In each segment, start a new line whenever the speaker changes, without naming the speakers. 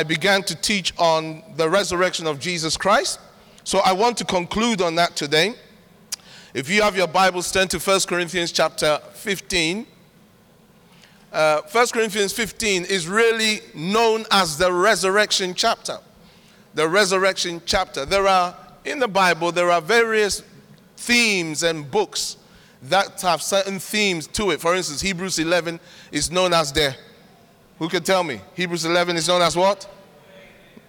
I began to teach on the resurrection of Jesus Christ. So I want to conclude on that today. If you have your Bibles, turn to 1 Corinthians chapter 15. Uh, 1 Corinthians 15 is really known as the resurrection chapter. The resurrection chapter. There are, in the Bible, there are various themes and books that have certain themes to it. For instance, Hebrews 11 is known as the, who can tell me? Hebrews 11 is known as what?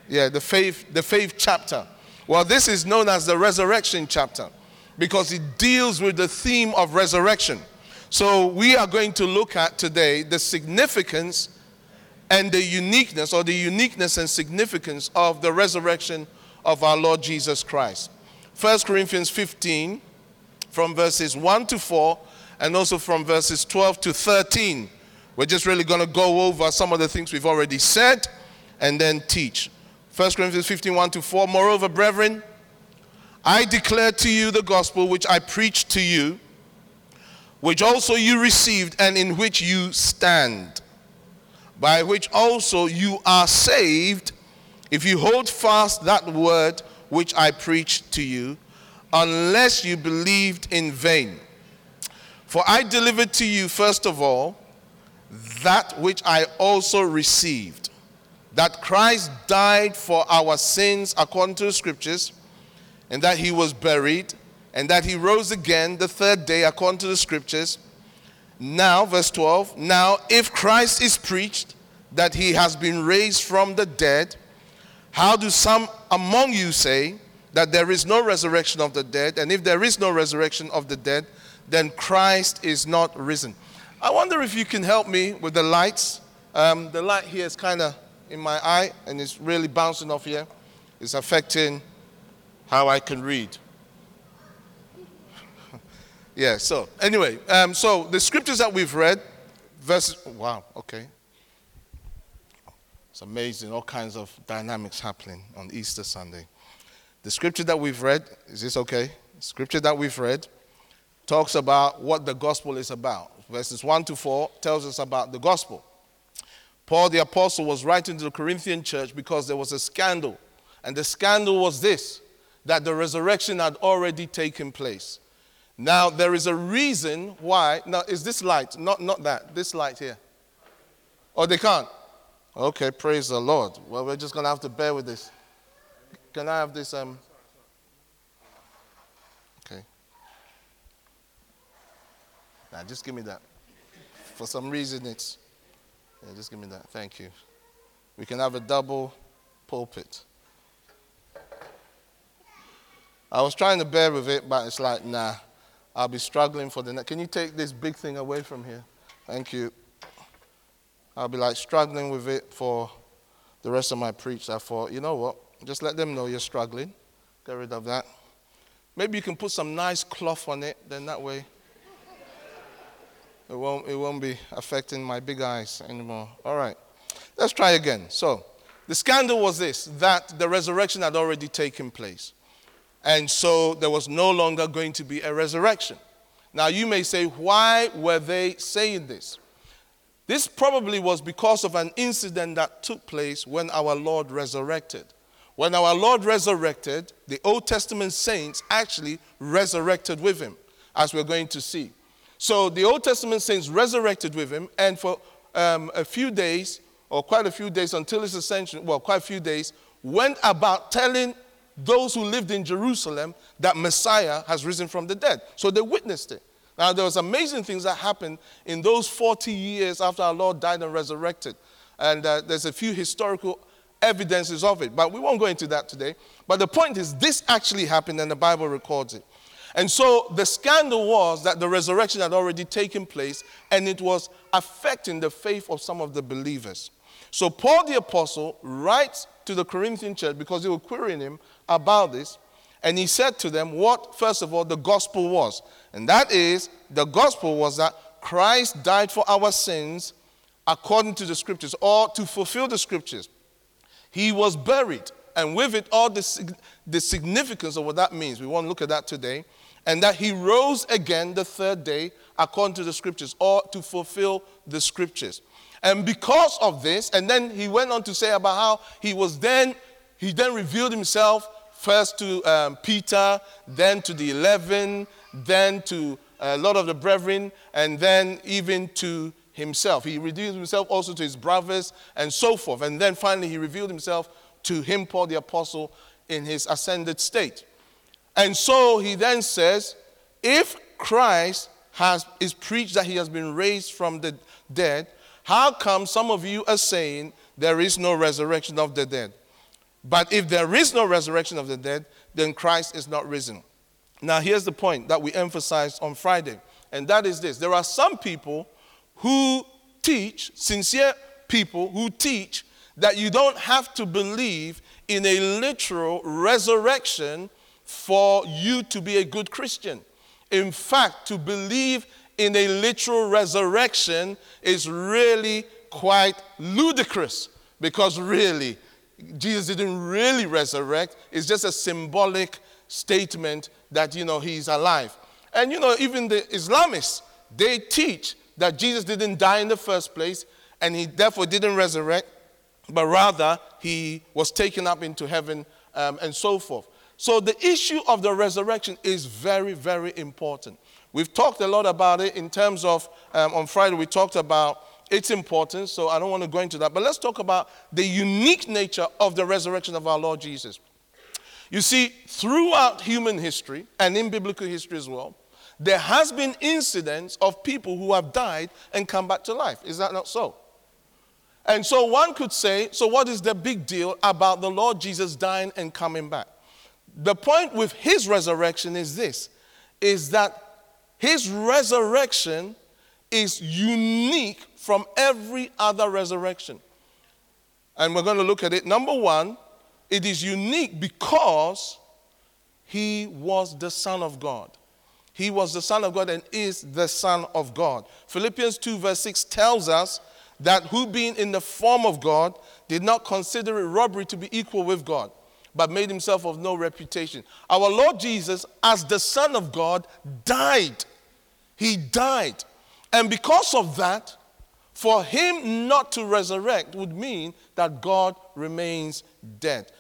Yeah, the faith, the faith chapter. Well, this is known as the resurrection chapter because it deals with the theme of resurrection. So, we are going to look at today the significance and the uniqueness, or the uniqueness and significance of the resurrection of our Lord Jesus Christ. 1 Corinthians 15, from verses 1 to 4, and also from verses 12 to 13. We're just really going to go over some of the things we've already said and then teach. 1 Corinthians 15, 1 to 4. Moreover, brethren, I declare to you the gospel which I preached to you, which also you received and in which you stand, by which also you are saved, if you hold fast that word which I preached to you, unless you believed in vain. For I delivered to you, first of all, that which I also received that Christ died for our sins according to the scriptures and that he was buried, and that he rose again the third day according to the scriptures. Now, verse 12, now if Christ is preached that he has been raised from the dead, how do some among you say that there is no resurrection of the dead? And if there is no resurrection of the dead, then Christ is not risen. I wonder if you can help me with the lights. Um, the light here is kind of in my eye and it's really bouncing off here. It's affecting how I can read. yeah, so anyway, um, so the scriptures that we've read, verses, wow, okay. It's amazing, all kinds of dynamics happening on Easter Sunday. The scripture that we've read, is this okay? The scripture that we've read talks about what the gospel is about. Verses 1 to 4 tells us about the gospel. Paul the apostle was writing to the Corinthian church because there was a scandal. And the scandal was this that the resurrection had already taken place. Now, there is a reason why. Now, is this light? Not, not that. This light here. Oh, they can't? Okay, praise the Lord. Well, we're just going to have to bear with this. Can I have this? Um... Now, just give me that. For some reason, it's. Yeah, just give me that. Thank you. We can have a double pulpit. I was trying to bear with it, but it's like, nah, I'll be struggling for the next. Can you take this big thing away from here? Thank you. I'll be like struggling with it for the rest of my preach. I thought, you know what? Just let them know you're struggling. Get rid of that. Maybe you can put some nice cloth on it, then that way it won't, it won't be affecting my big eyes anymore. All right. Let's try again. So, the scandal was this that the resurrection had already taken place. And so there was no longer going to be a resurrection. Now, you may say, why were they saying this? This probably was because of an incident that took place when our Lord resurrected. When our Lord resurrected, the Old Testament saints actually resurrected with him, as we're going to see. So the Old Testament saints resurrected with him, and for um, a few days, or quite a few days until his ascension, well, quite a few days, went about telling those who lived in Jerusalem that Messiah has risen from the dead. So they witnessed it. Now, there was amazing things that happened in those 40 years after our Lord died and resurrected. And uh, there's a few historical evidences of it, but we won't go into that today. But the point is, this actually happened, and the Bible records it. And so the scandal was that the resurrection had already taken place and it was affecting the faith of some of the believers. So Paul the apostle writes to the Corinthian church because they were querying him about this. And he said to them what, first of all, the gospel was. And that is, the gospel was that Christ died for our sins according to the scriptures, or to fulfill the scriptures. He was buried, and with it, all the, the significance of what that means. We won't look at that today and that he rose again the third day according to the scriptures or to fulfill the scriptures. And because of this, and then he went on to say about how he was then, he then revealed himself first to um, Peter, then to the eleven, then to a lot of the brethren, and then even to himself. He revealed himself also to his brothers and so forth. And then finally, he revealed himself to him, Paul the Apostle, in his ascended state. And so he then says, if Christ has, is preached that he has been raised from the dead, how come some of you are saying there is no resurrection of the dead? But if there is no resurrection of the dead, then Christ is not risen. Now, here's the point that we emphasized on Friday, and that is this there are some people who teach, sincere people who teach, that you don't have to believe in a literal resurrection for you to be a good Christian. In fact, to believe in a literal resurrection is really quite ludicrous because really, Jesus didn't really resurrect. It's just a symbolic statement that, you know, he's alive. And, you know, even the Islamists, they teach that Jesus didn't die in the first place and he therefore didn't resurrect, but rather he was taken up into heaven um, and so forth. So the issue of the resurrection is very, very important. We've talked a lot about it in terms of, um, on Friday, we talked about its importance, so I don't want to go into that. But let's talk about the unique nature of the resurrection of our Lord Jesus. You see, throughout human history and in biblical history as well, there has been incidents of people who have died and come back to life. Is that not so? And so one could say, so what is the big deal about the Lord Jesus dying and coming back? The point with his resurrection is this is that his resurrection is unique from every other resurrection. And we're going to look at it. Number one, it is unique because he was the Son of God. He was the Son of God and is the Son of God. Philippians 2, verse 6 tells us that who being in the form of God did not consider it robbery to be equal with God but made himself of no reputation. Our Lord Jesus, as the Son of God, died. He died. And because of that, for him not to resurrect would mean that God remains dead.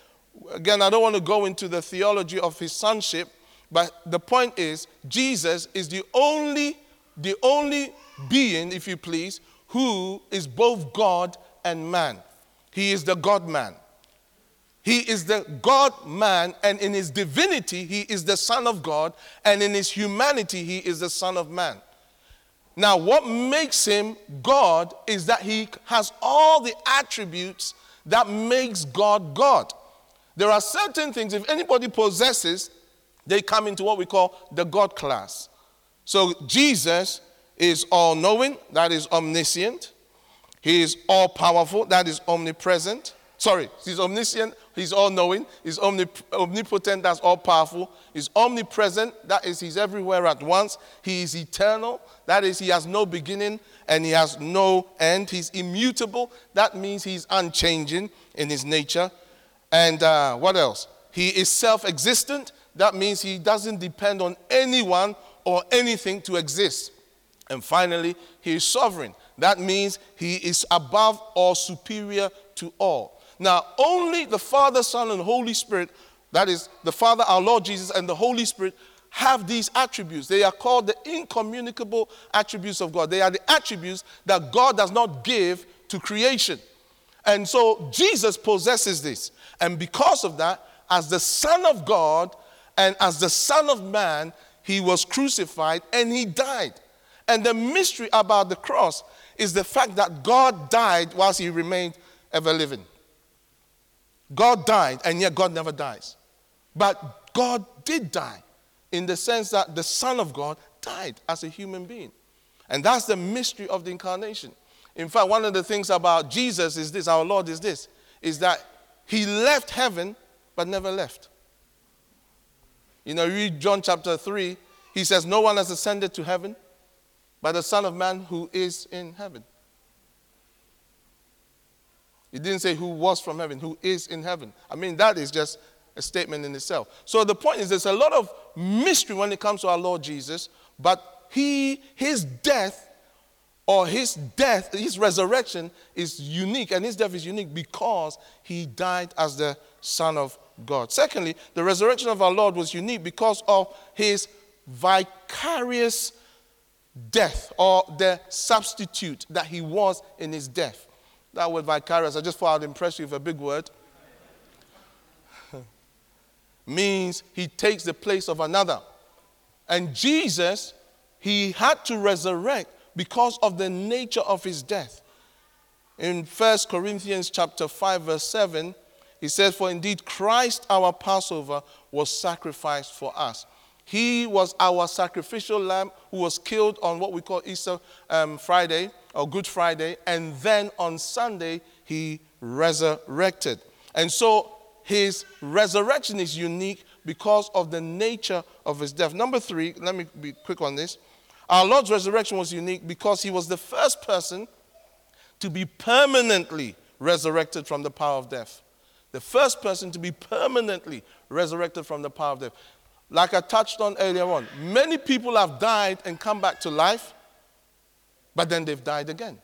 Again, I don't want to go into the theology of his sonship, but the point is Jesus is the only the only being, if you please, who is both God and man. He is the God man. He is the God man, and in his divinity, he is the Son of God, and in his humanity, he is the Son of man. Now, what makes him God is that he has all the attributes that makes God God. There are certain things, if anybody possesses, they come into what we call the God class. So, Jesus is all knowing, that is omniscient. He is all powerful, that is omnipresent. Sorry, he's omniscient, he's all knowing, he's omnipotent, that's all powerful. He's omnipresent, that is, he's everywhere at once. He is eternal, that is, he has no beginning and he has no end. He's immutable, that means he's unchanging in his nature. And uh, what else? He is self existent, that means he doesn't depend on anyone or anything to exist. And finally, he is sovereign. That means he is above or superior to all. Now, only the Father, Son, and Holy Spirit, that is, the Father, our Lord Jesus, and the Holy Spirit, have these attributes. They are called the incommunicable attributes of God. They are the attributes that God does not give to creation. And so Jesus possesses this. And because of that, as the Son of God and as the Son of Man, he was crucified and he died. And the mystery about the cross is the fact that God died whilst he remained ever living. God died, and yet God never dies. But God did die in the sense that the Son of God died as a human being. And that's the mystery of the incarnation. In fact, one of the things about Jesus is this, our Lord is this, is that he left heaven but never left. You know, read John chapter 3, he says, No one has ascended to heaven but the Son of Man who is in heaven. He didn't say who was from heaven, who is in heaven. I mean, that is just a statement in itself. So the point is, there's a lot of mystery when it comes to our Lord Jesus, but he, his death or his death, his resurrection is unique, and his death is unique because he died as the Son of God. Secondly, the resurrection of our Lord was unique because of his vicarious death or the substitute that he was in his death. That word vicarious, I just thought I'd impress you with a big word. means he takes the place of another. And Jesus, he had to resurrect because of the nature of his death. In 1 Corinthians chapter 5 verse 7, he says, For indeed Christ our Passover was sacrificed for us. He was our sacrificial lamb who was killed on what we call Easter um, Friday or Good Friday, and then on Sunday he resurrected. And so his resurrection is unique because of the nature of his death. Number three, let me be quick on this. Our Lord's resurrection was unique because he was the first person to be permanently resurrected from the power of death. The first person to be permanently resurrected from the power of death. Like I touched on earlier on, many people have died and come back to life, but then they've died again.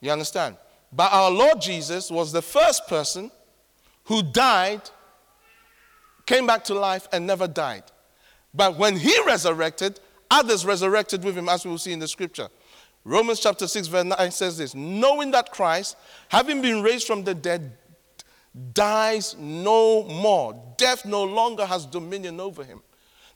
You understand? But our Lord Jesus was the first person who died, came back to life, and never died. But when he resurrected, Others resurrected with him, as we will see in the scripture. Romans chapter 6, verse 9 says this Knowing that Christ, having been raised from the dead, dies no more. Death no longer has dominion over him.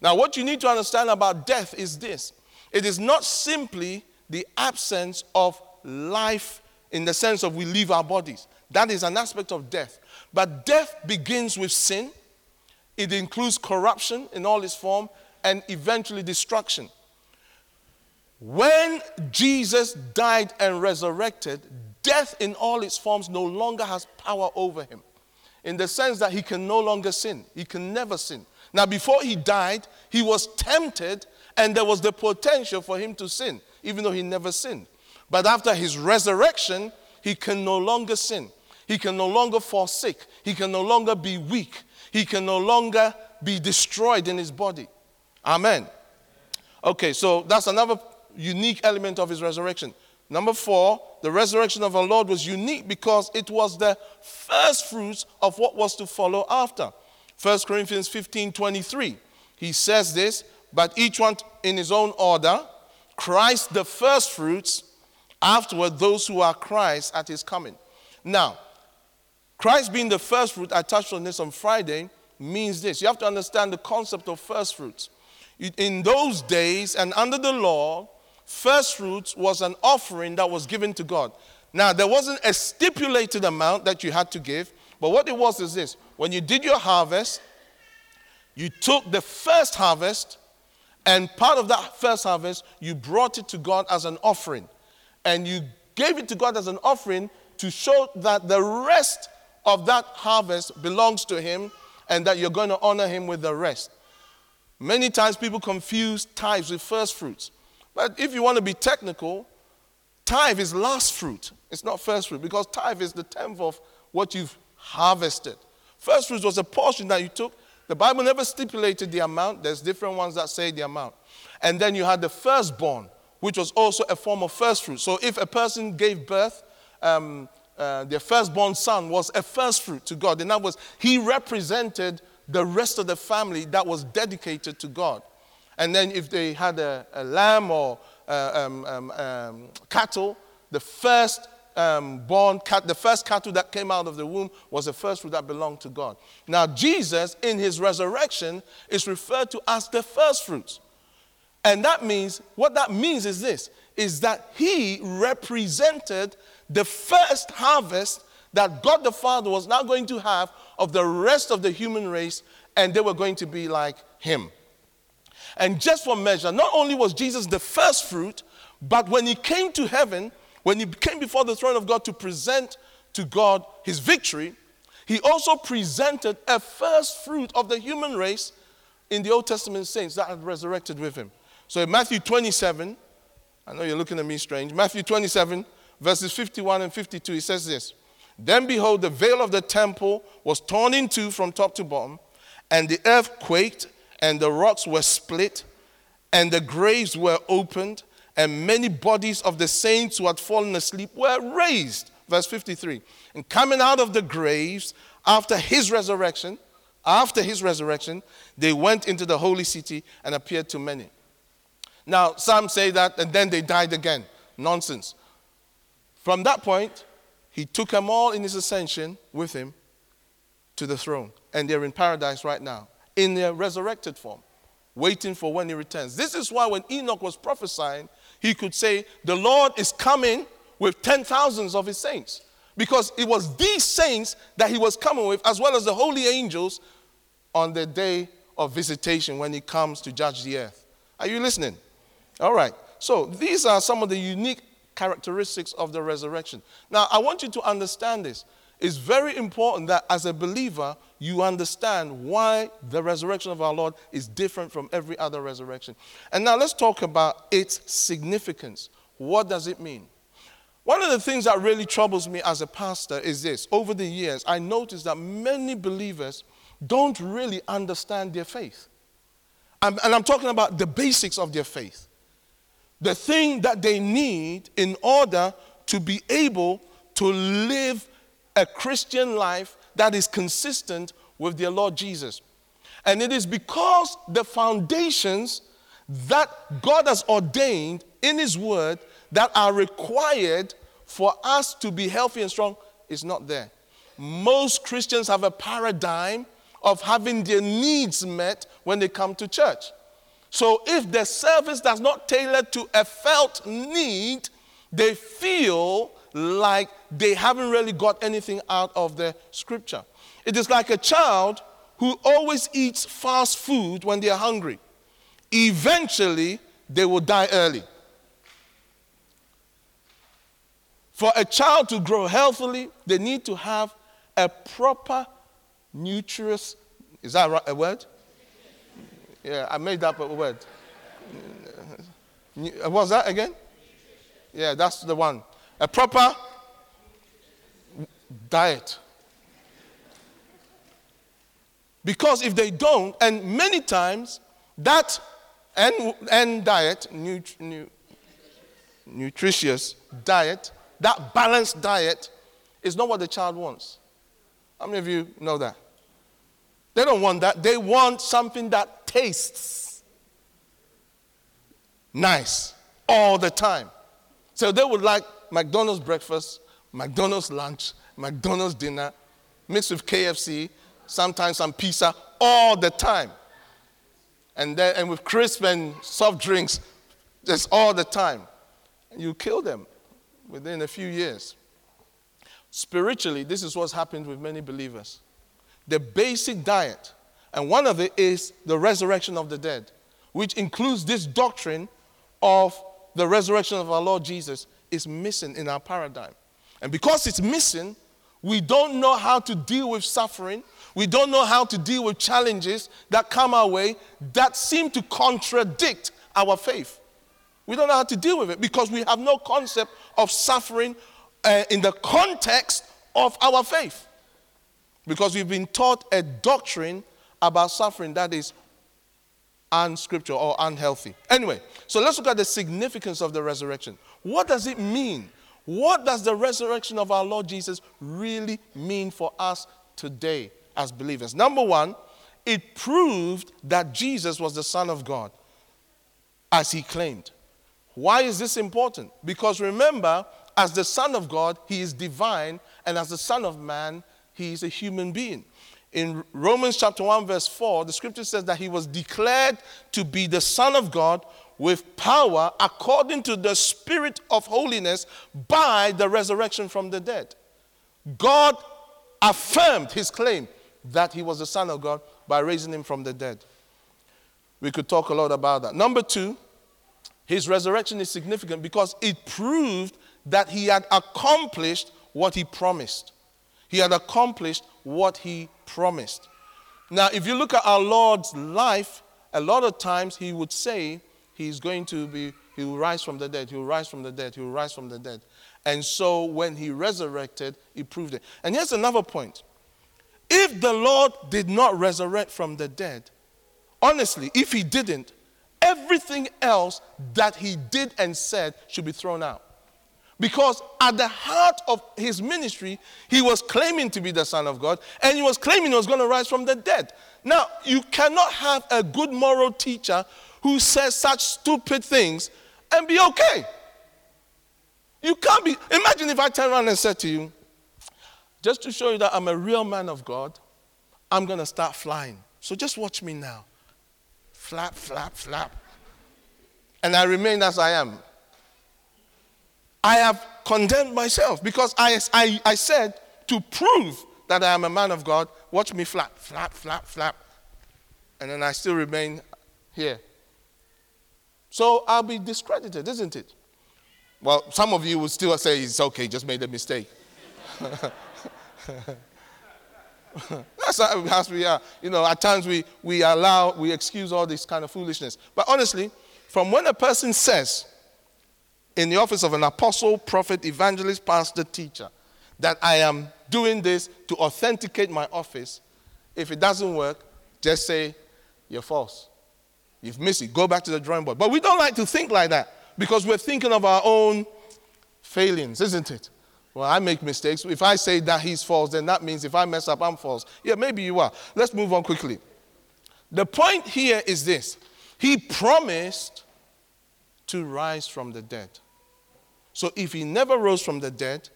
Now, what you need to understand about death is this it is not simply the absence of life in the sense of we leave our bodies. That is an aspect of death. But death begins with sin, it includes corruption in all its form, and eventually destruction. When Jesus died and resurrected, death in all its forms no longer has power over him. In the sense that he can no longer sin, he can never sin. Now, before he died, he was tempted and there was the potential for him to sin, even though he never sinned. But after his resurrection, he can no longer sin. He can no longer sick. He can no longer be weak. He can no longer be destroyed in his body. Amen. Okay, so that's another unique element of his resurrection. Number four, the resurrection of our Lord was unique because it was the first fruits of what was to follow after. 1 Corinthians 15 23. He says this, but each one in his own order, Christ the first fruits, afterward those who are Christ at his coming. Now, Christ being the first fruit, I touched on this on Friday, means this. You have to understand the concept of first fruits. In those days and under the law, first fruits was an offering that was given to God. Now, there wasn't a stipulated amount that you had to give, but what it was is this when you did your harvest, you took the first harvest, and part of that first harvest, you brought it to God as an offering. And you gave it to God as an offering to show that the rest of that harvest belongs to Him and that you're going to honor Him with the rest. Many times people confuse tithes with first fruits. But if you want to be technical, tithe is last fruit. It's not first fruit because tithe is the tenth of what you've harvested. First fruits was a portion that you took. The Bible never stipulated the amount. There's different ones that say the amount. And then you had the firstborn, which was also a form of first fruit. So if a person gave birth, um, uh, their firstborn son was a first fruit to God. In other words, he represented the rest of the family that was dedicated to God. And then if they had a, a lamb or uh, um, um, um, cattle, the first um, born cat, the first cattle that came out of the womb was the first fruit that belonged to God. Now, Jesus, in his resurrection, is referred to as the first fruits. And that means, what that means is this, is that he represented the first harvest that God the Father was now going to have of the rest of the human race, and they were going to be like him. And just for measure, not only was Jesus the first fruit, but when he came to heaven, when he came before the throne of God to present to God his victory, he also presented a first fruit of the human race in the Old Testament saints that had resurrected with him. So in Matthew 27, I know you're looking at me strange, Matthew 27, verses 51 and 52, he says this then behold, the veil of the temple was torn in two from top to bottom, and the earth quaked, and the rocks were split, and the graves were opened, and many bodies of the saints who had fallen asleep were raised. Verse 53. And coming out of the graves after his resurrection, after his resurrection, they went into the holy city and appeared to many. Now, some say that, and then they died again. Nonsense. From that point, he took them all in his ascension with him to the throne. And they're in paradise right now, in their resurrected form, waiting for when he returns. This is why when Enoch was prophesying, he could say, The Lord is coming with ten thousands of his saints. Because it was these saints that he was coming with, as well as the holy angels, on the day of visitation when he comes to judge the earth. Are you listening? All right. So these are some of the unique characteristics of the resurrection. Now, I want you to understand this. It's very important that as a believer, you understand why the resurrection of our Lord is different from every other resurrection. And now let's talk about its significance. What does it mean? One of the things that really troubles me as a pastor is this. Over the years, I noticed that many believers don't really understand their faith. And I'm talking about the basics of their faith the thing that they need in order to be able to live a Christian life that is consistent with their Lord Jesus. And it is because the foundations that God has ordained in His Word that are required for us to be healthy and strong is not there. Most Christians have a paradigm of having their needs met when they come to church. So if the service does not tailor to a felt need, they feel like they haven't really got anything out of the scripture. It is like a child who always eats fast food when they are hungry. Eventually, they will die early. For a child to grow healthily, they need to have a proper nutritious, is that a word? Yeah, I made up a word. Was that again? Yeah, that's the one. A proper diet. Because if they don't, and many times that and, and diet, nut, nu, nutritious diet, that balanced diet is not what the child wants. How many of you know that? They don't want that. They want something that tastes nice all the time. So they would like McDonald's breakfast, McDonald's lunch, McDonald's dinner, mixed with KFC, sometimes some pizza all the time. And then and with crisp and soft drinks just all the time. You kill them within a few years. Spiritually, this is what's happened with many believers the basic diet, and one of it is the resurrection of the dead, which includes this doctrine of the resurrection of our Lord Jesus, is missing in our paradigm. And because it's missing, we don't know how to deal with suffering. We don't know how to deal with challenges that come our way that seem to contradict our faith. We don't know how to deal with it because we have no concept of suffering uh, in the context of our faith. Because we've been taught a doctrine about suffering that is unscriptural or unhealthy. Anyway, so let's look at the significance of the resurrection. What does it mean? What does the resurrection of our Lord Jesus really mean for us today as believers? Number one, it proved that Jesus was the Son of God, as he claimed. Why is this important? Because remember, as the Son of God, he is divine, and as the Son of Man, he is a human being. In Romans chapter 1, verse 4, the scripture says that he was declared to be the Son of God with power according to the Spirit of holiness by the resurrection from the dead. God affirmed his claim that he was the Son of God by raising him from the dead. We could talk a lot about that. Number two, his resurrection is significant because it proved that he had accomplished what he promised. He had accomplished what he promised. Now, if you look at our Lord's life, a lot of times he would say he's going to be, he will rise from the dead, he will rise from the dead, he will rise from the dead. And so when he resurrected, he proved it. And here's another point. If the Lord did not resurrect from the dead, honestly, if he didn't, everything else that he did and said should be thrown out. Because at the heart of his ministry, he was claiming to be the Son of God and he was claiming he was going to rise from the dead. Now, you cannot have a good moral teacher who says such stupid things and be okay. You can't be. Imagine if I turn around and said to you, just to show you that I'm a real man of God, I'm going to start flying. So just watch me now. Flap, flap, flap. And I remain as I am. I have condemned myself because I, I, I said to prove that I am a man of God, watch me flap, flap, flap, flap. And then I still remain here. So I'll be discredited, isn't it? Well, some of you will still say it's okay, just made a mistake. That's how we. Uh, you know, at times we, we allow, we excuse all this kind of foolishness. But honestly, from when a person says, in the office of an apostle, prophet, evangelist, pastor, teacher, that I am doing this to authenticate my office, if it doesn't work, just say, You're false. You've missed it. Go back to the drawing board. But we don't like to think like that because we're thinking of our own failings, isn't it? Well, I make mistakes. If I say that he's false, then that means if I mess up, I'm false. Yeah, maybe you are. Let's move on quickly. The point here is this He promised to rise from the dead. So if he never rose from the dead,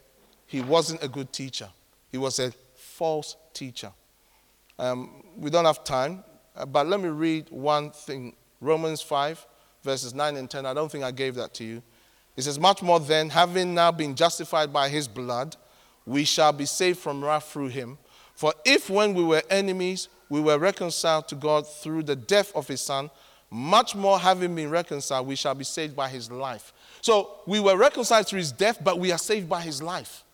he wasn't a good teacher. He was a false teacher. Um, we don't have time, uh, but let me read one thing Romans 5, verses 9 and 10. I don't think I gave that to you. It says, Much more then, having now been justified by his blood, we shall be saved from wrath through him. For if when we were enemies, we were reconciled to God through the death of his son, much more having been reconciled, we shall be saved by his life. So we were reconciled through his death, but we are saved by his life.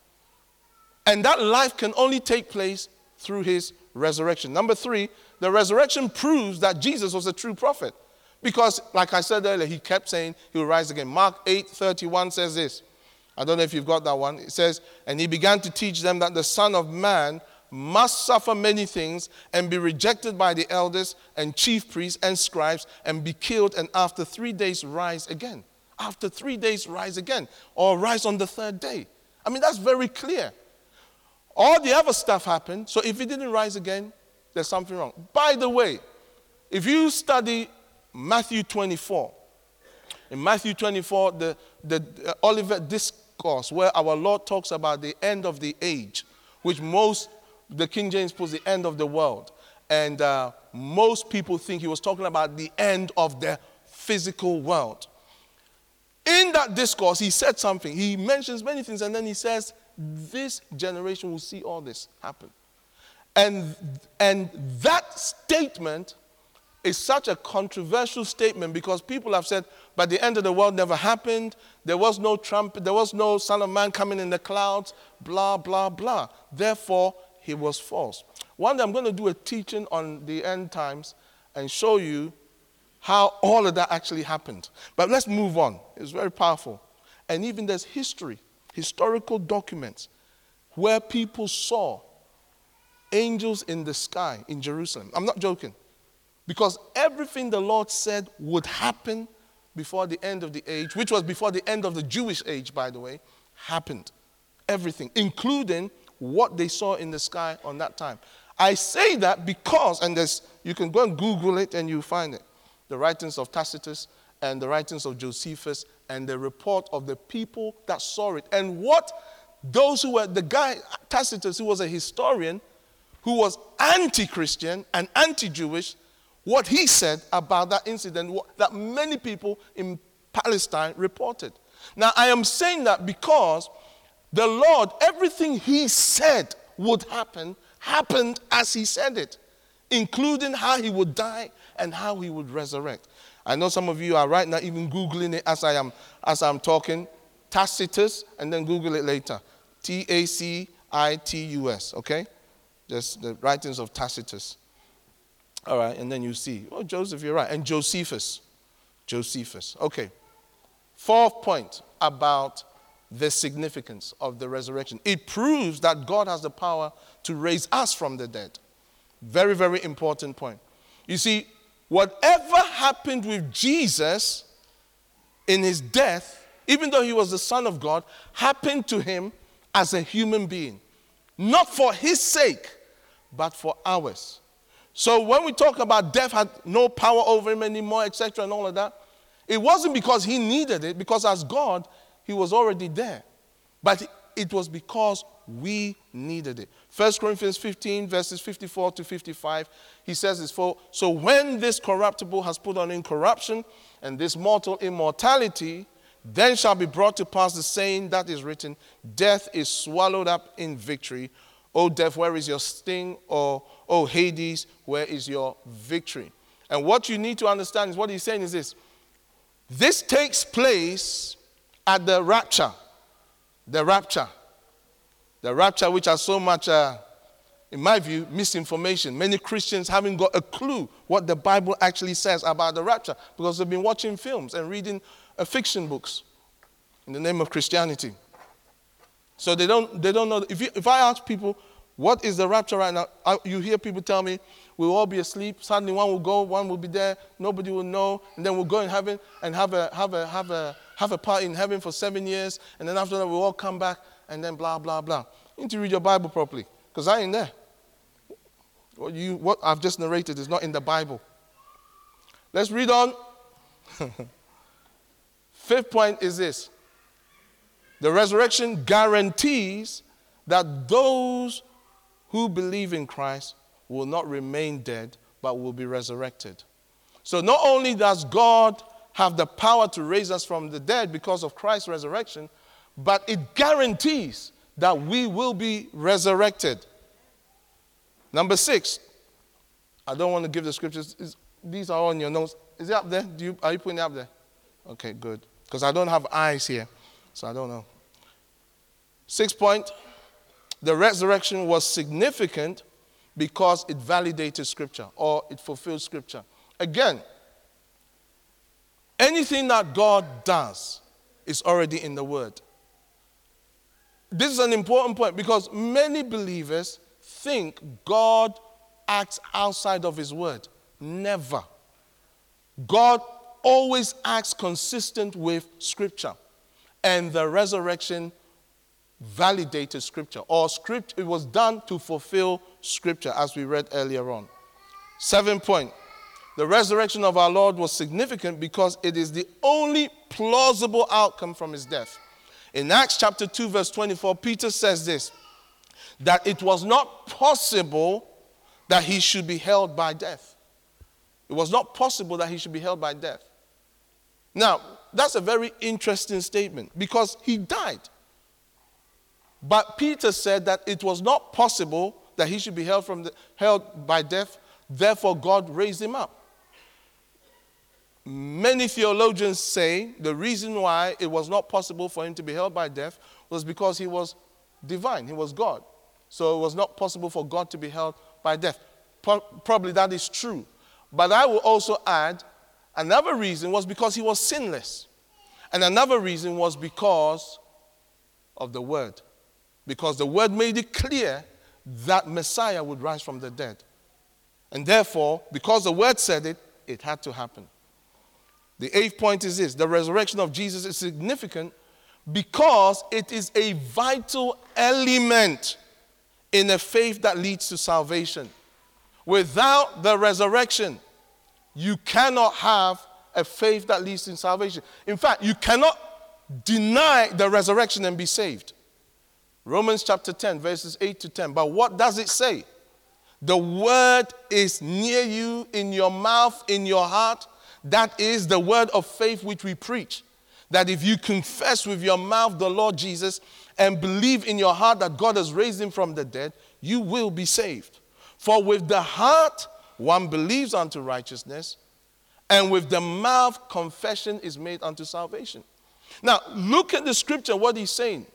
And that life can only take place through his resurrection. Number three, the resurrection proves that Jesus was a true prophet. Because, like I said earlier, he kept saying he will rise again. Mark 8 31 says this. I don't know if you've got that one. It says, And he began to teach them that the Son of Man must suffer many things and be rejected by the elders and chief priests and scribes and be killed and after three days rise again after three days rise again or rise on the third day. I mean, that's very clear. All the other stuff happened, so if he didn't rise again, there's something wrong. By the way, if you study Matthew 24, in Matthew 24, the, the Olivet Discourse, where our Lord talks about the end of the age, which most, the King James puts the end of the world. And uh, most people think he was talking about the end of the physical world. In that discourse, he said something. He mentions many things, and then he says, This generation will see all this happen. And, and that statement is such a controversial statement because people have said, but the end of the world never happened. There was no Trump, there was no Son of Man coming in the clouds, blah, blah, blah. Therefore, he was false. One day I'm going to do a teaching on the end times and show you how all of that actually happened. But let's move on. It's very powerful. And even there's history, historical documents where people saw angels in the sky in Jerusalem. I'm not joking. Because everything the Lord said would happen before the end of the age, which was before the end of the Jewish age, by the way, happened. Everything, including what they saw in the sky on that time. I say that because, and there's, you can go and Google it and you'll find it the writings of Tacitus and the writings of Josephus and the report of the people that saw it. And what those who were, the guy, Tacitus, who was a historian, who was anti Christian and anti Jewish, what he said about that incident that many people in Palestine reported. Now, I am saying that because the Lord, everything he said would happen, happened as he said it, including how he would die and how he would resurrect. I know some of you are right now even Googling it as I am, as I'm talking. Tacitus, and then Google it later. T A C I T U S, okay? Just the writings of Tacitus. All right, and then you see, oh, Joseph, you're right. And Josephus. Josephus. Okay. Fourth point about the significance of the resurrection it proves that God has the power to raise us from the dead. Very, very important point. You see, Whatever happened with Jesus in his death, even though he was the Son of God, happened to him as a human being. Not for his sake, but for ours. So when we talk about death had no power over him anymore, etc., and all of that, it wasn't because he needed it, because as God, he was already there. But it was because we needed it. 1 Corinthians 15, verses 54 to 55, he says this for so when this corruptible has put on incorruption, and this mortal immortality, then shall be brought to pass the saying that is written, Death is swallowed up in victory. O death, where is your sting? Or, O Hades, where is your victory? And what you need to understand is what he's saying is this this takes place at the rapture. The rapture. The rapture, which has so much, uh, in my view, misinformation. Many Christians haven't got a clue what the Bible actually says about the rapture because they've been watching films and reading uh, fiction books in the name of Christianity. So they don't, they don't know. If, you, if I ask people, what is the rapture right now? You hear people tell me, we'll all be asleep. Suddenly one will go, one will be there, nobody will know, and then we'll go in heaven and have a, have a, have a, have a party in heaven for seven years, and then after that we'll all come back, and then blah, blah, blah. You need to read your Bible properly, because I ain't there. What, you, what I've just narrated is not in the Bible. Let's read on. Fifth point is this the resurrection guarantees that those who believe in Christ will not remain dead, but will be resurrected. So not only does God have the power to raise us from the dead because of Christ's resurrection, but it guarantees that we will be resurrected. Number six, I don't want to give the scriptures. These are on your notes. Is it up there? Do you, are you putting it up there? Okay, good. Because I don't have eyes here, so I don't know. Sixth point the resurrection was significant because it validated Scripture or it fulfilled Scripture. Again, anything that God does is already in the Word. This is an important point because many believers think God acts outside of His Word. Never. God always acts consistent with Scripture. And the resurrection validated scripture or script it was done to fulfill scripture as we read earlier on. Seven point the resurrection of our lord was significant because it is the only plausible outcome from his death. In acts chapter 2 verse 24 peter says this that it was not possible that he should be held by death. It was not possible that he should be held by death. Now that's a very interesting statement because he died but Peter said that it was not possible that he should be held, from the, held by death, therefore, God raised him up. Many theologians say the reason why it was not possible for him to be held by death was because he was divine, he was God. So it was not possible for God to be held by death. Pro- probably that is true. But I will also add another reason was because he was sinless. And another reason was because of the word because the word made it clear that Messiah would rise from the dead. And therefore, because the word said it, it had to happen. The eighth point is this the resurrection of Jesus is significant because it is a vital element in a faith that leads to salvation. Without the resurrection, you cannot have a faith that leads to salvation. In fact, you cannot deny the resurrection and be saved. Romans chapter 10, verses 8 to 10. But what does it say? The word is near you, in your mouth, in your heart. That is the word of faith which we preach. That if you confess with your mouth the Lord Jesus and believe in your heart that God has raised him from the dead, you will be saved. For with the heart one believes unto righteousness, and with the mouth confession is made unto salvation. Now, look at the scripture, what he's saying.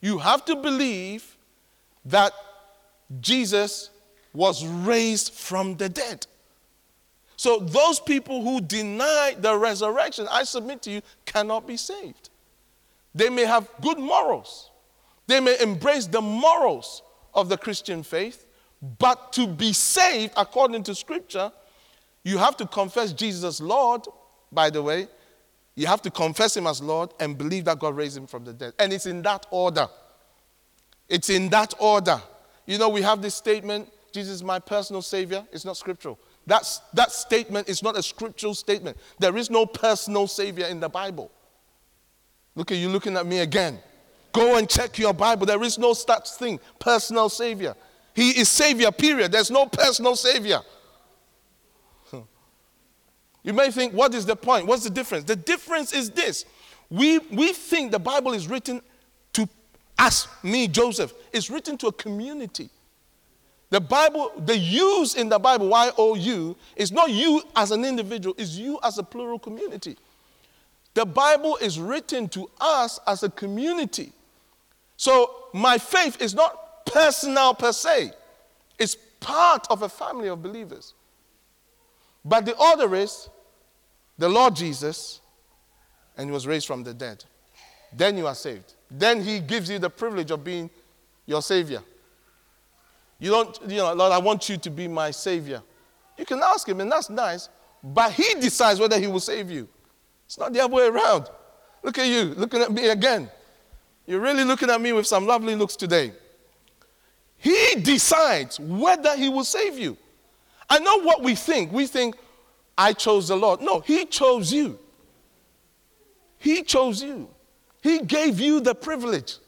You have to believe that Jesus was raised from the dead. So, those people who deny the resurrection, I submit to you, cannot be saved. They may have good morals, they may embrace the morals of the Christian faith, but to be saved according to Scripture, You have to confess Jesus as Lord, by the way. You have to confess him as Lord and believe that God raised him from the dead. And it's in that order. It's in that order. You know, we have this statement Jesus is my personal Savior. It's not scriptural. That's, that statement is not a scriptural statement. There is no personal Savior in the Bible. Look at you looking at me again. Go and check your Bible. There is no such thing, personal Savior. He is Savior, period. There's no personal Savior. You may think, what is the point? What's the difference? The difference is this. We, we think the Bible is written to us, me, Joseph. It's written to a community. The Bible, the use in the Bible, Y O U, is not you as an individual, it's you as a plural community. The Bible is written to us as a community. So my faith is not personal per se, it's part of a family of believers. But the order is the Lord Jesus, and he was raised from the dead. Then you are saved. Then he gives you the privilege of being your Savior. You don't, you know, Lord, I want you to be my Savior. You can ask him, and that's nice, but he decides whether he will save you. It's not the other way around. Look at you, looking at me again. You're really looking at me with some lovely looks today. He decides whether he will save you. I know what we think. We think, I chose the Lord. No, He chose you. He chose you. He gave you the privilege.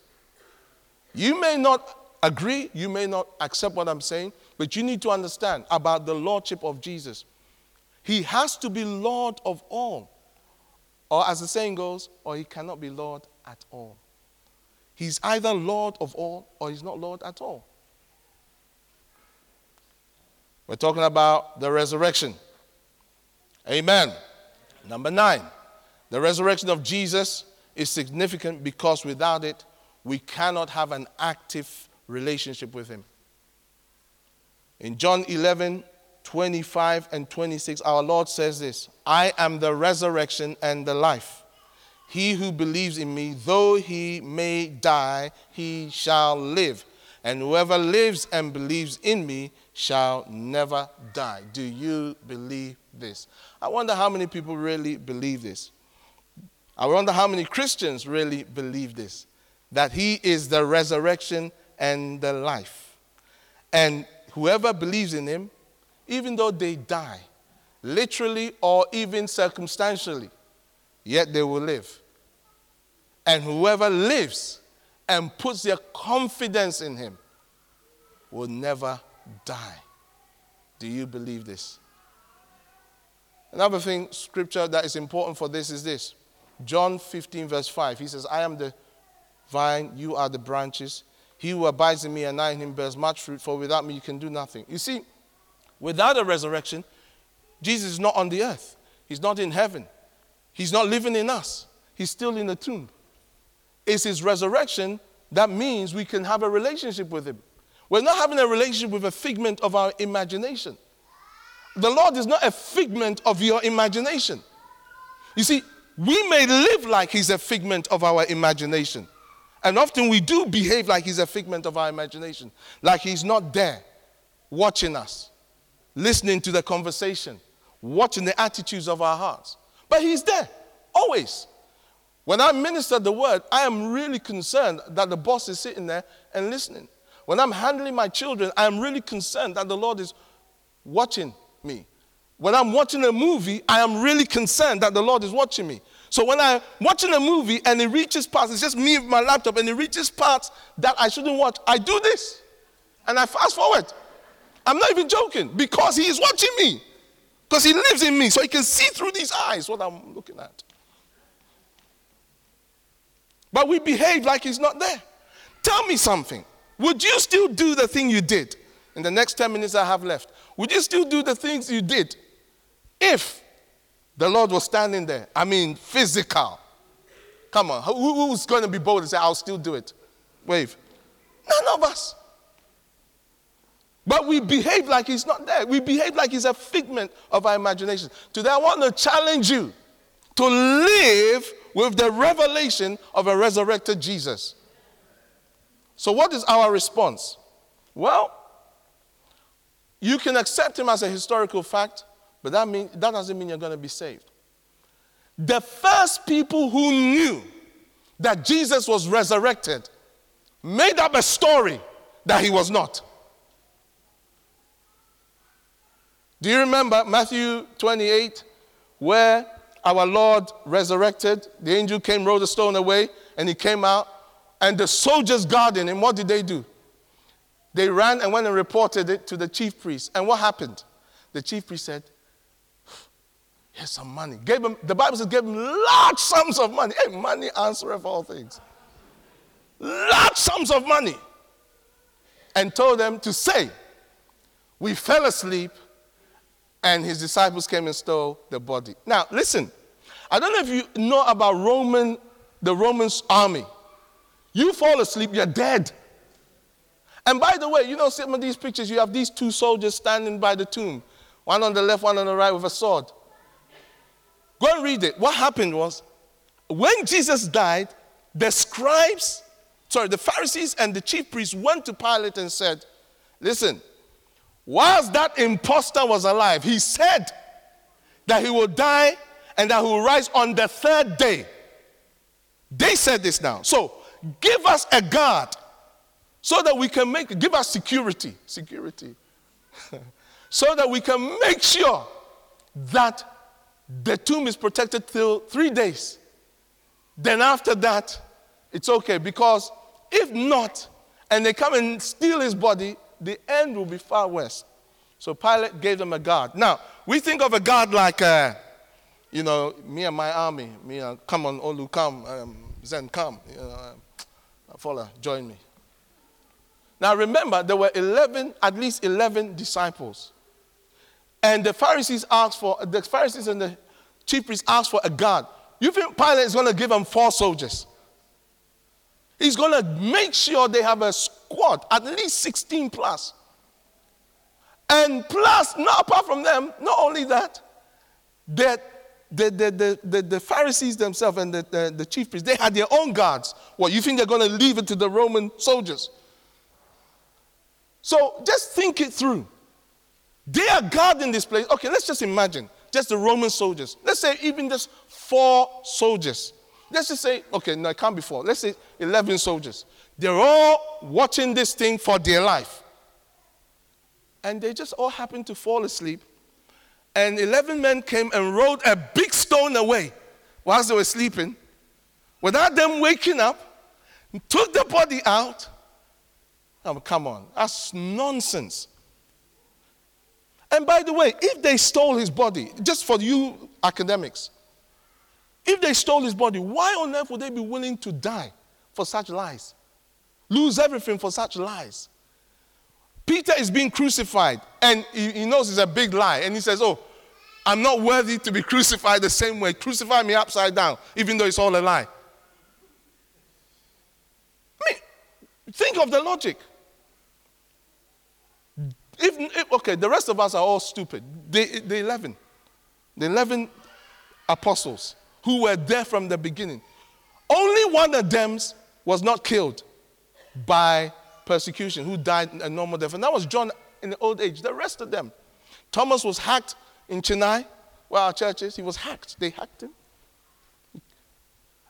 You may not agree, you may not accept what I'm saying, but you need to understand about the Lordship of Jesus. He has to be Lord of all. Or, as the saying goes, or he cannot be Lord at all. He's either Lord of all or he's not Lord at all. We're talking about the resurrection. Amen. Number nine, the resurrection of Jesus is significant because without it, we cannot have an active relationship with Him. In John 11, 25 and 26, our Lord says this I am the resurrection and the life. He who believes in me, though he may die, he shall live. And whoever lives and believes in me shall never die. Do you believe this? I wonder how many people really believe this. I wonder how many Christians really believe this that He is the resurrection and the life. And whoever believes in Him, even though they die, literally or even circumstantially, yet they will live. And whoever lives and puts their confidence in Him will never die. Do you believe this? Another thing, scripture that is important for this is this John 15, verse 5. He says, I am the vine, you are the branches. He who abides in me and I in him bears much fruit, for without me you can do nothing. You see, without a resurrection, Jesus is not on the earth. He's not in heaven. He's not living in us. He's still in the tomb. It's his resurrection that means we can have a relationship with him. We're not having a relationship with a figment of our imagination. The Lord is not a figment of your imagination. You see, we may live like He's a figment of our imagination. And often we do behave like He's a figment of our imagination, like He's not there watching us, listening to the conversation, watching the attitudes of our hearts. But He's there, always. When I minister the word, I am really concerned that the boss is sitting there and listening. When I'm handling my children, I am really concerned that the Lord is watching me. When I'm watching a movie, I am really concerned that the Lord is watching me. So when I'm watching a movie and it reaches parts, it's just me with my laptop, and it reaches parts that I shouldn't watch, I do this. And I fast forward. I'm not even joking because he is watching me. Because he lives in me, so he can see through these eyes what I'm looking at. But we behave like he's not there. Tell me something. Would you still do the thing you did in the next 10 minutes I have left? Would you still do the things you did if the Lord was standing there? I mean, physical. Come on, who, who's going to be bold and say, I'll still do it? Wave. None of us. But we behave like he's not there. We behave like he's a figment of our imagination. Today, I want to challenge you to live with the revelation of a resurrected Jesus. So, what is our response? Well, you can accept him as a historical fact, But that, mean, that doesn't mean you're going to be saved. The first people who knew that Jesus was resurrected made up a story that he was not. Do you remember Matthew 28, where our Lord resurrected? The angel came, rolled the stone away, and he came out, and the soldiers guarding him, what did they do? They ran and went and reported it to the chief priest. And what happened? The chief priest said, Here's some money. Gave him, the Bible says, gave him large sums of money. Hey, money answereth all things. Large sums of money. And told them to say, We fell asleep, and his disciples came and stole the body. Now, listen, I don't know if you know about Roman, the Roman army. You fall asleep, you're dead. And by the way, you know some of these pictures, you have these two soldiers standing by the tomb, one on the left, one on the right with a sword. Go and read it. What happened was, when Jesus died, the scribes, sorry, the Pharisees and the chief priests went to Pilate and said, Listen, whilst that impostor was alive, he said that he will die and that he will rise on the third day. They said this now. So give us a guard so that we can make, give us security, security, so that we can make sure that the tomb is protected till three days. Then after that, it's okay because if not, and they come and steal his body, the end will be far worse. So Pilate gave them a guard. Now, we think of a guard like, uh, you know, me and my army. Me and come on, Olu, come. Um, Zen, come. You know, uh, follow, join me. Now remember, there were 11, at least 11 disciples. And the Pharisees asked for, the Pharisees and the chief priests asked for a guard. You think Pilate is going to give them four soldiers? He's going to make sure they have a squad, at least 16 plus. And plus, not apart from them, not only that, that the, the, the, the, the Pharisees themselves and the, the, the chief priests, they had their own guards. What, you think they're going to leave it to the Roman soldiers? So just think it through. They are guarding this place. Okay, let's just imagine just the Roman soldiers. Let's say even just four soldiers. Let's just say, okay, no, it can't be four. Let's say 11 soldiers. They're all watching this thing for their life. And they just all happen to fall asleep. And 11 men came and rolled a big stone away whilst they were sleeping without them waking up, took the body out, Oh, come on, that's nonsense. And by the way, if they stole his body, just for you academics, if they stole his body, why on earth would they be willing to die for such lies? Lose everything for such lies. Peter is being crucified, and he, he knows it's a big lie, and he says, Oh, I'm not worthy to be crucified the same way. Crucify me upside down, even though it's all a lie. I mean, think of the logic. If, if, okay, the rest of us are all stupid. The, the 11, the 11 apostles who were there from the beginning, only one of them was not killed by persecution, who died a normal death, and that was John in the old age. The rest of them, Thomas was hacked in Chennai, where our church is. He was hacked. They hacked him.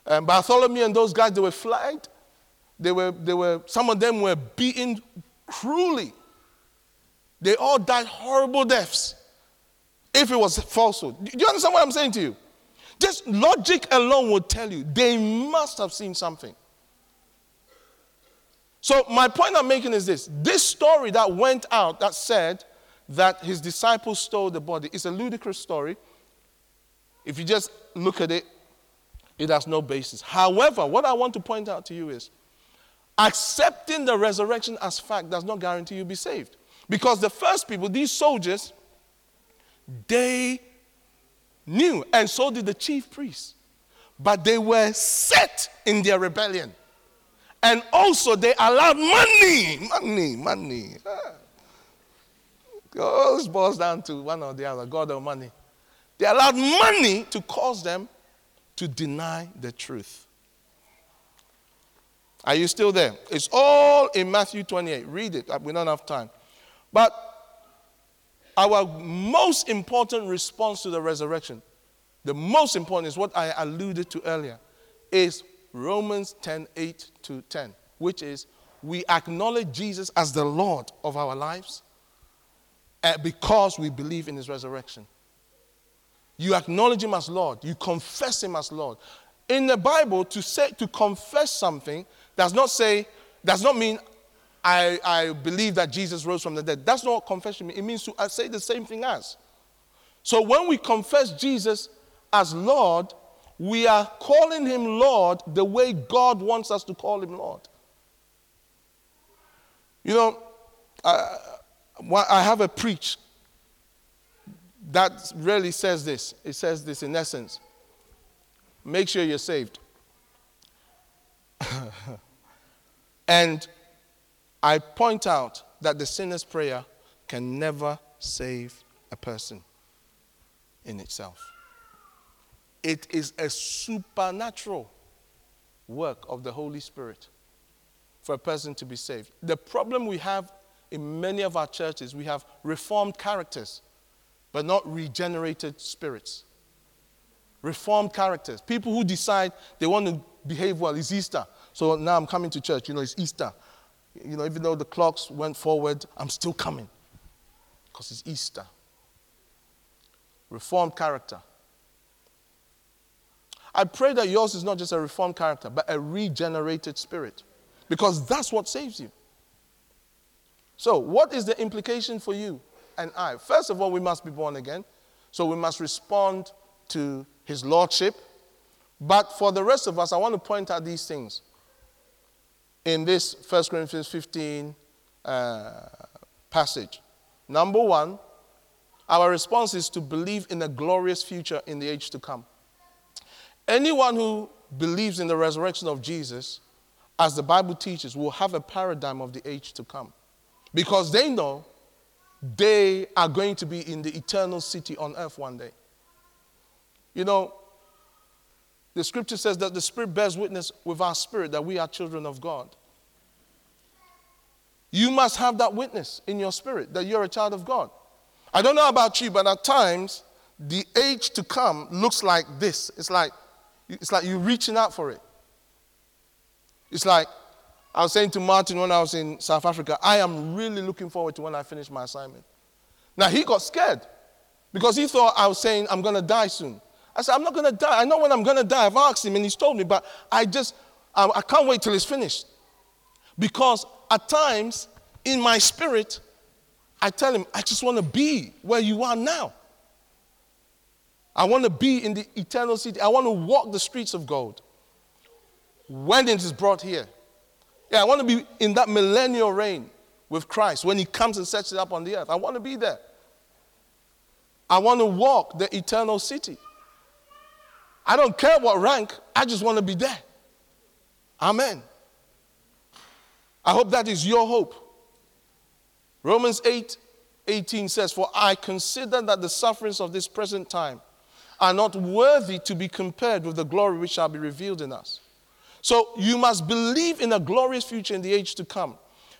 And Bartholomew and those guys, they were flagged. They were, they were, some of them were beaten cruelly. They all died horrible deaths if it was falsehood. Do you understand what I'm saying to you? Just logic alone would tell you they must have seen something. So, my point I'm making is this this story that went out that said that his disciples stole the body is a ludicrous story. If you just look at it, it has no basis. However, what I want to point out to you is accepting the resurrection as fact does not guarantee you'll be saved. Because the first people, these soldiers, they knew, and so did the chief priests. But they were set in their rebellion. And also, they allowed money, money, money. Ah. All boils down to one or the other God or money. They allowed money to cause them to deny the truth. Are you still there? It's all in Matthew 28. Read it. We don't have time. But our most important response to the resurrection, the most important is what I alluded to earlier, is Romans 10 8 to 10, which is we acknowledge Jesus as the Lord of our lives uh, because we believe in his resurrection. You acknowledge him as Lord, you confess him as Lord. In the Bible, to say to confess something does not say, does not mean I, I believe that Jesus rose from the dead. That's not what confession means. It means to say the same thing as. So when we confess Jesus as Lord, we are calling him Lord the way God wants us to call him Lord. You know, I, I have a preach that really says this. It says this in essence make sure you're saved. and I point out that the sinner's prayer can never save a person in itself. It is a supernatural work of the Holy Spirit for a person to be saved. The problem we have in many of our churches, we have reformed characters, but not regenerated spirits. Reformed characters, people who decide they want to behave well. It's Easter, so now I'm coming to church. You know, it's Easter. You know, even though the clocks went forward, I'm still coming because it's Easter. Reformed character. I pray that yours is not just a reformed character, but a regenerated spirit because that's what saves you. So, what is the implication for you and I? First of all, we must be born again. So, we must respond to his lordship. But for the rest of us, I want to point out these things in this 1 Corinthians 15 uh, passage. Number one, our response is to believe in a glorious future in the age to come. Anyone who believes in the resurrection of Jesus, as the Bible teaches, will have a paradigm of the age to come because they know they are going to be in the eternal city on earth one day. You know, the scripture says that the Spirit bears witness with our spirit that we are children of God. You must have that witness in your spirit that you're a child of God. I don't know about you, but at times the age to come looks like this. It's like it's like you're reaching out for it. It's like I was saying to Martin when I was in South Africa, I am really looking forward to when I finish my assignment. Now he got scared because he thought I was saying I'm going to die soon. I said, I'm not going to die. I know when I'm going to die. I've asked him and he's told me, but I just, I, I can't wait till it's finished. Because at times in my spirit, I tell him, I just want to be where you are now. I want to be in the eternal city. I want to walk the streets of gold when it is brought here. Yeah, I want to be in that millennial reign with Christ when he comes and sets it up on the earth. I want to be there. I want to walk the eternal city. I don't care what rank, I just want to be there. Amen. I hope that is your hope. Romans 8 18 says, For I consider that the sufferings of this present time are not worthy to be compared with the glory which shall be revealed in us. So you must believe in a glorious future in the age to come.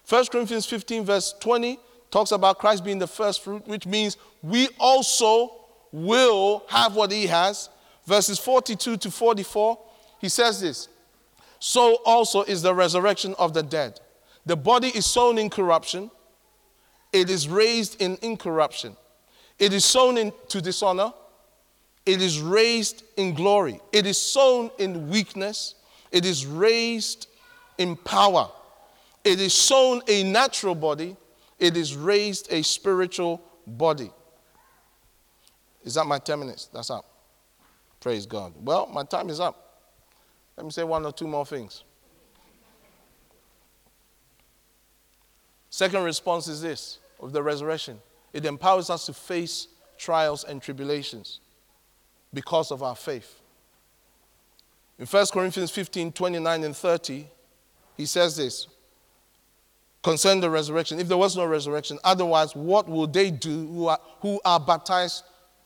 1 Corinthians 15, verse 20, talks about Christ being the first fruit, which means we also will have what he has verses 42 to 44, he says this So also is the resurrection of the dead. The body is sown in corruption, it is raised in incorruption. It is sown into dishonor, it is raised in glory. It is sown in weakness, it is raised in power. It is sown a natural body, it is raised a spiritual body. Is that my 10 minutes? That's up. Praise God. Well, my time is up. Let me say one or two more things. Second response is this of the resurrection it empowers us to face trials and tribulations because of our faith. In 1 Corinthians 15 29 and 30, he says this concerning the resurrection. If there was no resurrection, otherwise, what will they do who are, who are baptized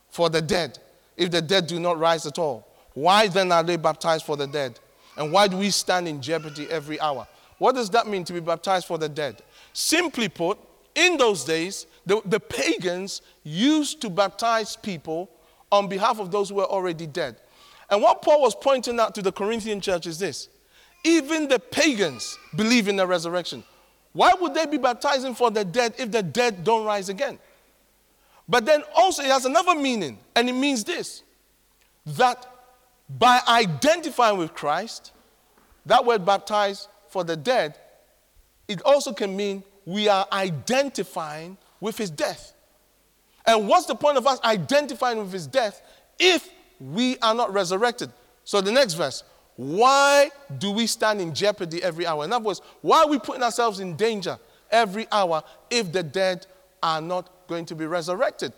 for the dead? if the dead do not rise at all? Why then are they baptized for the dead? And why do we stand in jeopardy every hour? What does that mean to be baptized for the dead? Simply put, in those days, the, the pagans used to baptize people on behalf of those who were already dead. And what Paul was pointing out to the Corinthian church is this even the pagans believe in the resurrection. Why would they be baptizing for the dead if the dead don't rise again? But then also, it has another meaning, and it means this that by identifying with Christ, that word baptized for the dead, it also can mean we are identifying with his death. And what's the point of us identifying with his death if we are not resurrected? So the next verse, why do we stand in jeopardy every hour? In other words, why are we putting ourselves in danger every hour if the dead are not going to be resurrected?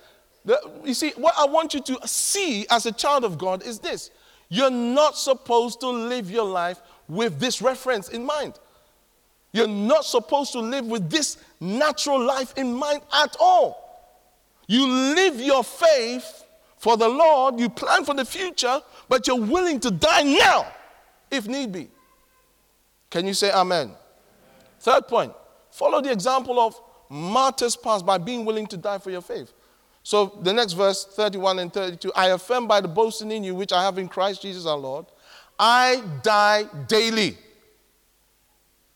You see, what I want you to see as a child of God is this you're not supposed to live your life with this reference in mind. You're not supposed to live with this natural life in mind at all. You live your faith for the Lord, you plan for the future, but you're willing to die now if need be. Can you say amen? Third point follow the example of martyrs past by being willing to die for your faith. So the next verse, 31 and 32 I affirm by the boasting in you which I have in Christ Jesus our Lord, I die daily.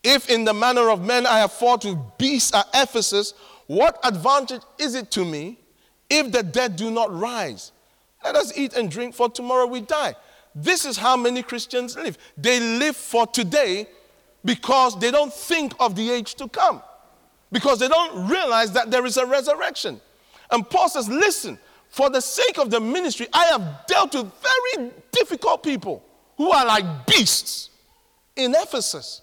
If in the manner of men I have fought with beasts at Ephesus, what advantage is it to me if the dead do not rise? Let us eat and drink, for tomorrow we die. This is how many Christians live. They live for today because they don't think of the age to come, because they don't realize that there is a resurrection. And Paul says, Listen, for the sake of the ministry, I have dealt with very difficult people who are like beasts in Ephesus.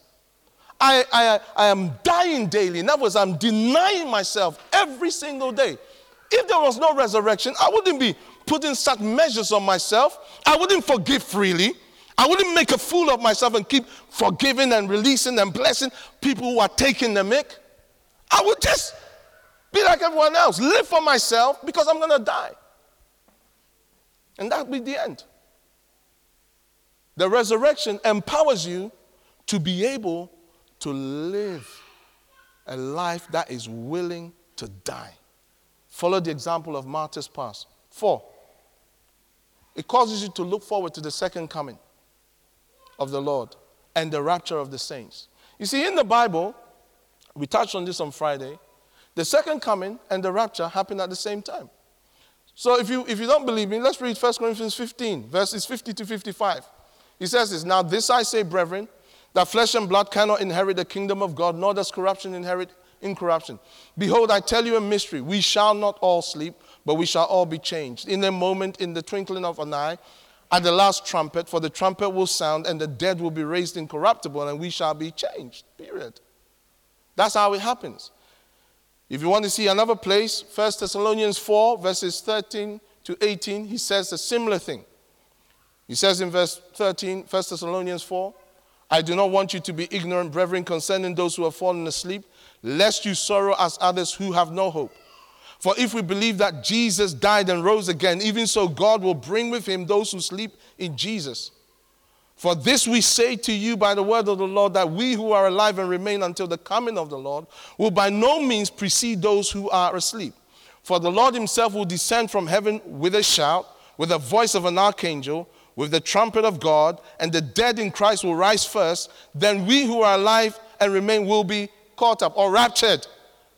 I, I, I am dying daily. In other words, I'm denying myself every single day. If there was no resurrection, I wouldn't be putting such measures on myself. I wouldn't forgive freely. I wouldn't make a fool of myself and keep forgiving and releasing and blessing people who are taking the mick. I would just be like everyone else, live for myself because I'm going to die. And that would be the end. The resurrection empowers you to be able to live a life that is willing to die. Follow the example of martyrs past. Four, it causes you to look forward to the second coming of the Lord and the rapture of the saints. You see, in the Bible, we touched on this on Friday, the second coming and the rapture happen at the same time. So if you, if you don't believe me, let's read 1 Corinthians 15, verses 50 to 55. He says this Now, this I say, brethren, that flesh and blood cannot inherit the kingdom of God, nor does corruption inherit incorruption. Behold, I tell you a mystery. We shall not all sleep but we shall all be changed. In a moment, in the twinkling of an eye, at the last trumpet, for the trumpet will sound, and the dead will be raised incorruptible, and we shall be changed. Period. That's how it happens. If you want to see another place, 1 Thessalonians 4, verses 13 to 18, he says a similar thing. He says in verse 13, 1 Thessalonians 4, I do not want you to be ignorant, brethren, concerning those who have fallen asleep, lest you sorrow as others who have no hope. For if we believe that Jesus died and rose again, even so God will bring with him those who sleep in Jesus. For this we say to you by the word of the Lord, that we who are alive and remain until the coming of the Lord will by no means precede those who are asleep. For the Lord himself will descend from heaven with a shout, with the voice of an archangel, with the trumpet of God, and the dead in Christ will rise first. Then we who are alive and remain will be caught up or raptured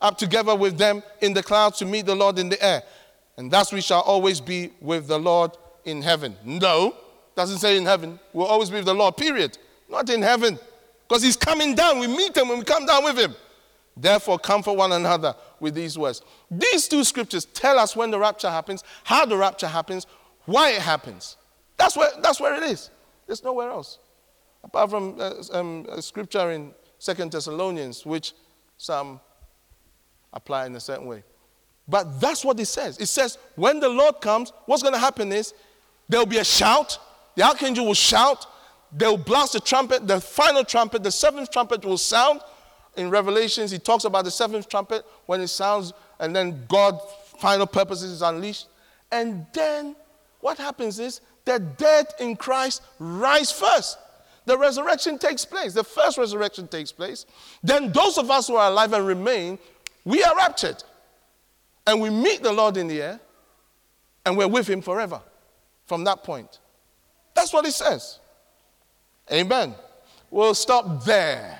up together with them in the clouds to meet the Lord in the air. And thus we shall always be with the Lord in heaven. No, doesn't say in heaven. We'll always be with the Lord, period. Not in heaven. Because he's coming down. We meet him when we come down with him. Therefore, comfort one another with these words. These two scriptures tell us when the rapture happens, how the rapture happens, why it happens. That's where, that's where it is. There's nowhere else. Apart from uh, um, scripture in Second Thessalonians, which some apply in a certain way. But that's what it says. It says, when the Lord comes, what's going to happen is there'll be a shout. The archangel will shout. They'll blast the trumpet, the final trumpet, the seventh trumpet will sound. In Revelations, he talks about the seventh trumpet when it sounds, and then God's final purposes is unleashed. And then what happens is the dead in Christ rise first. The resurrection takes place. The first resurrection takes place. Then those of us who are alive and remain we are raptured. and we meet the Lord in the air, and we're with Him forever from that point. That's what it says. Amen. We'll stop there.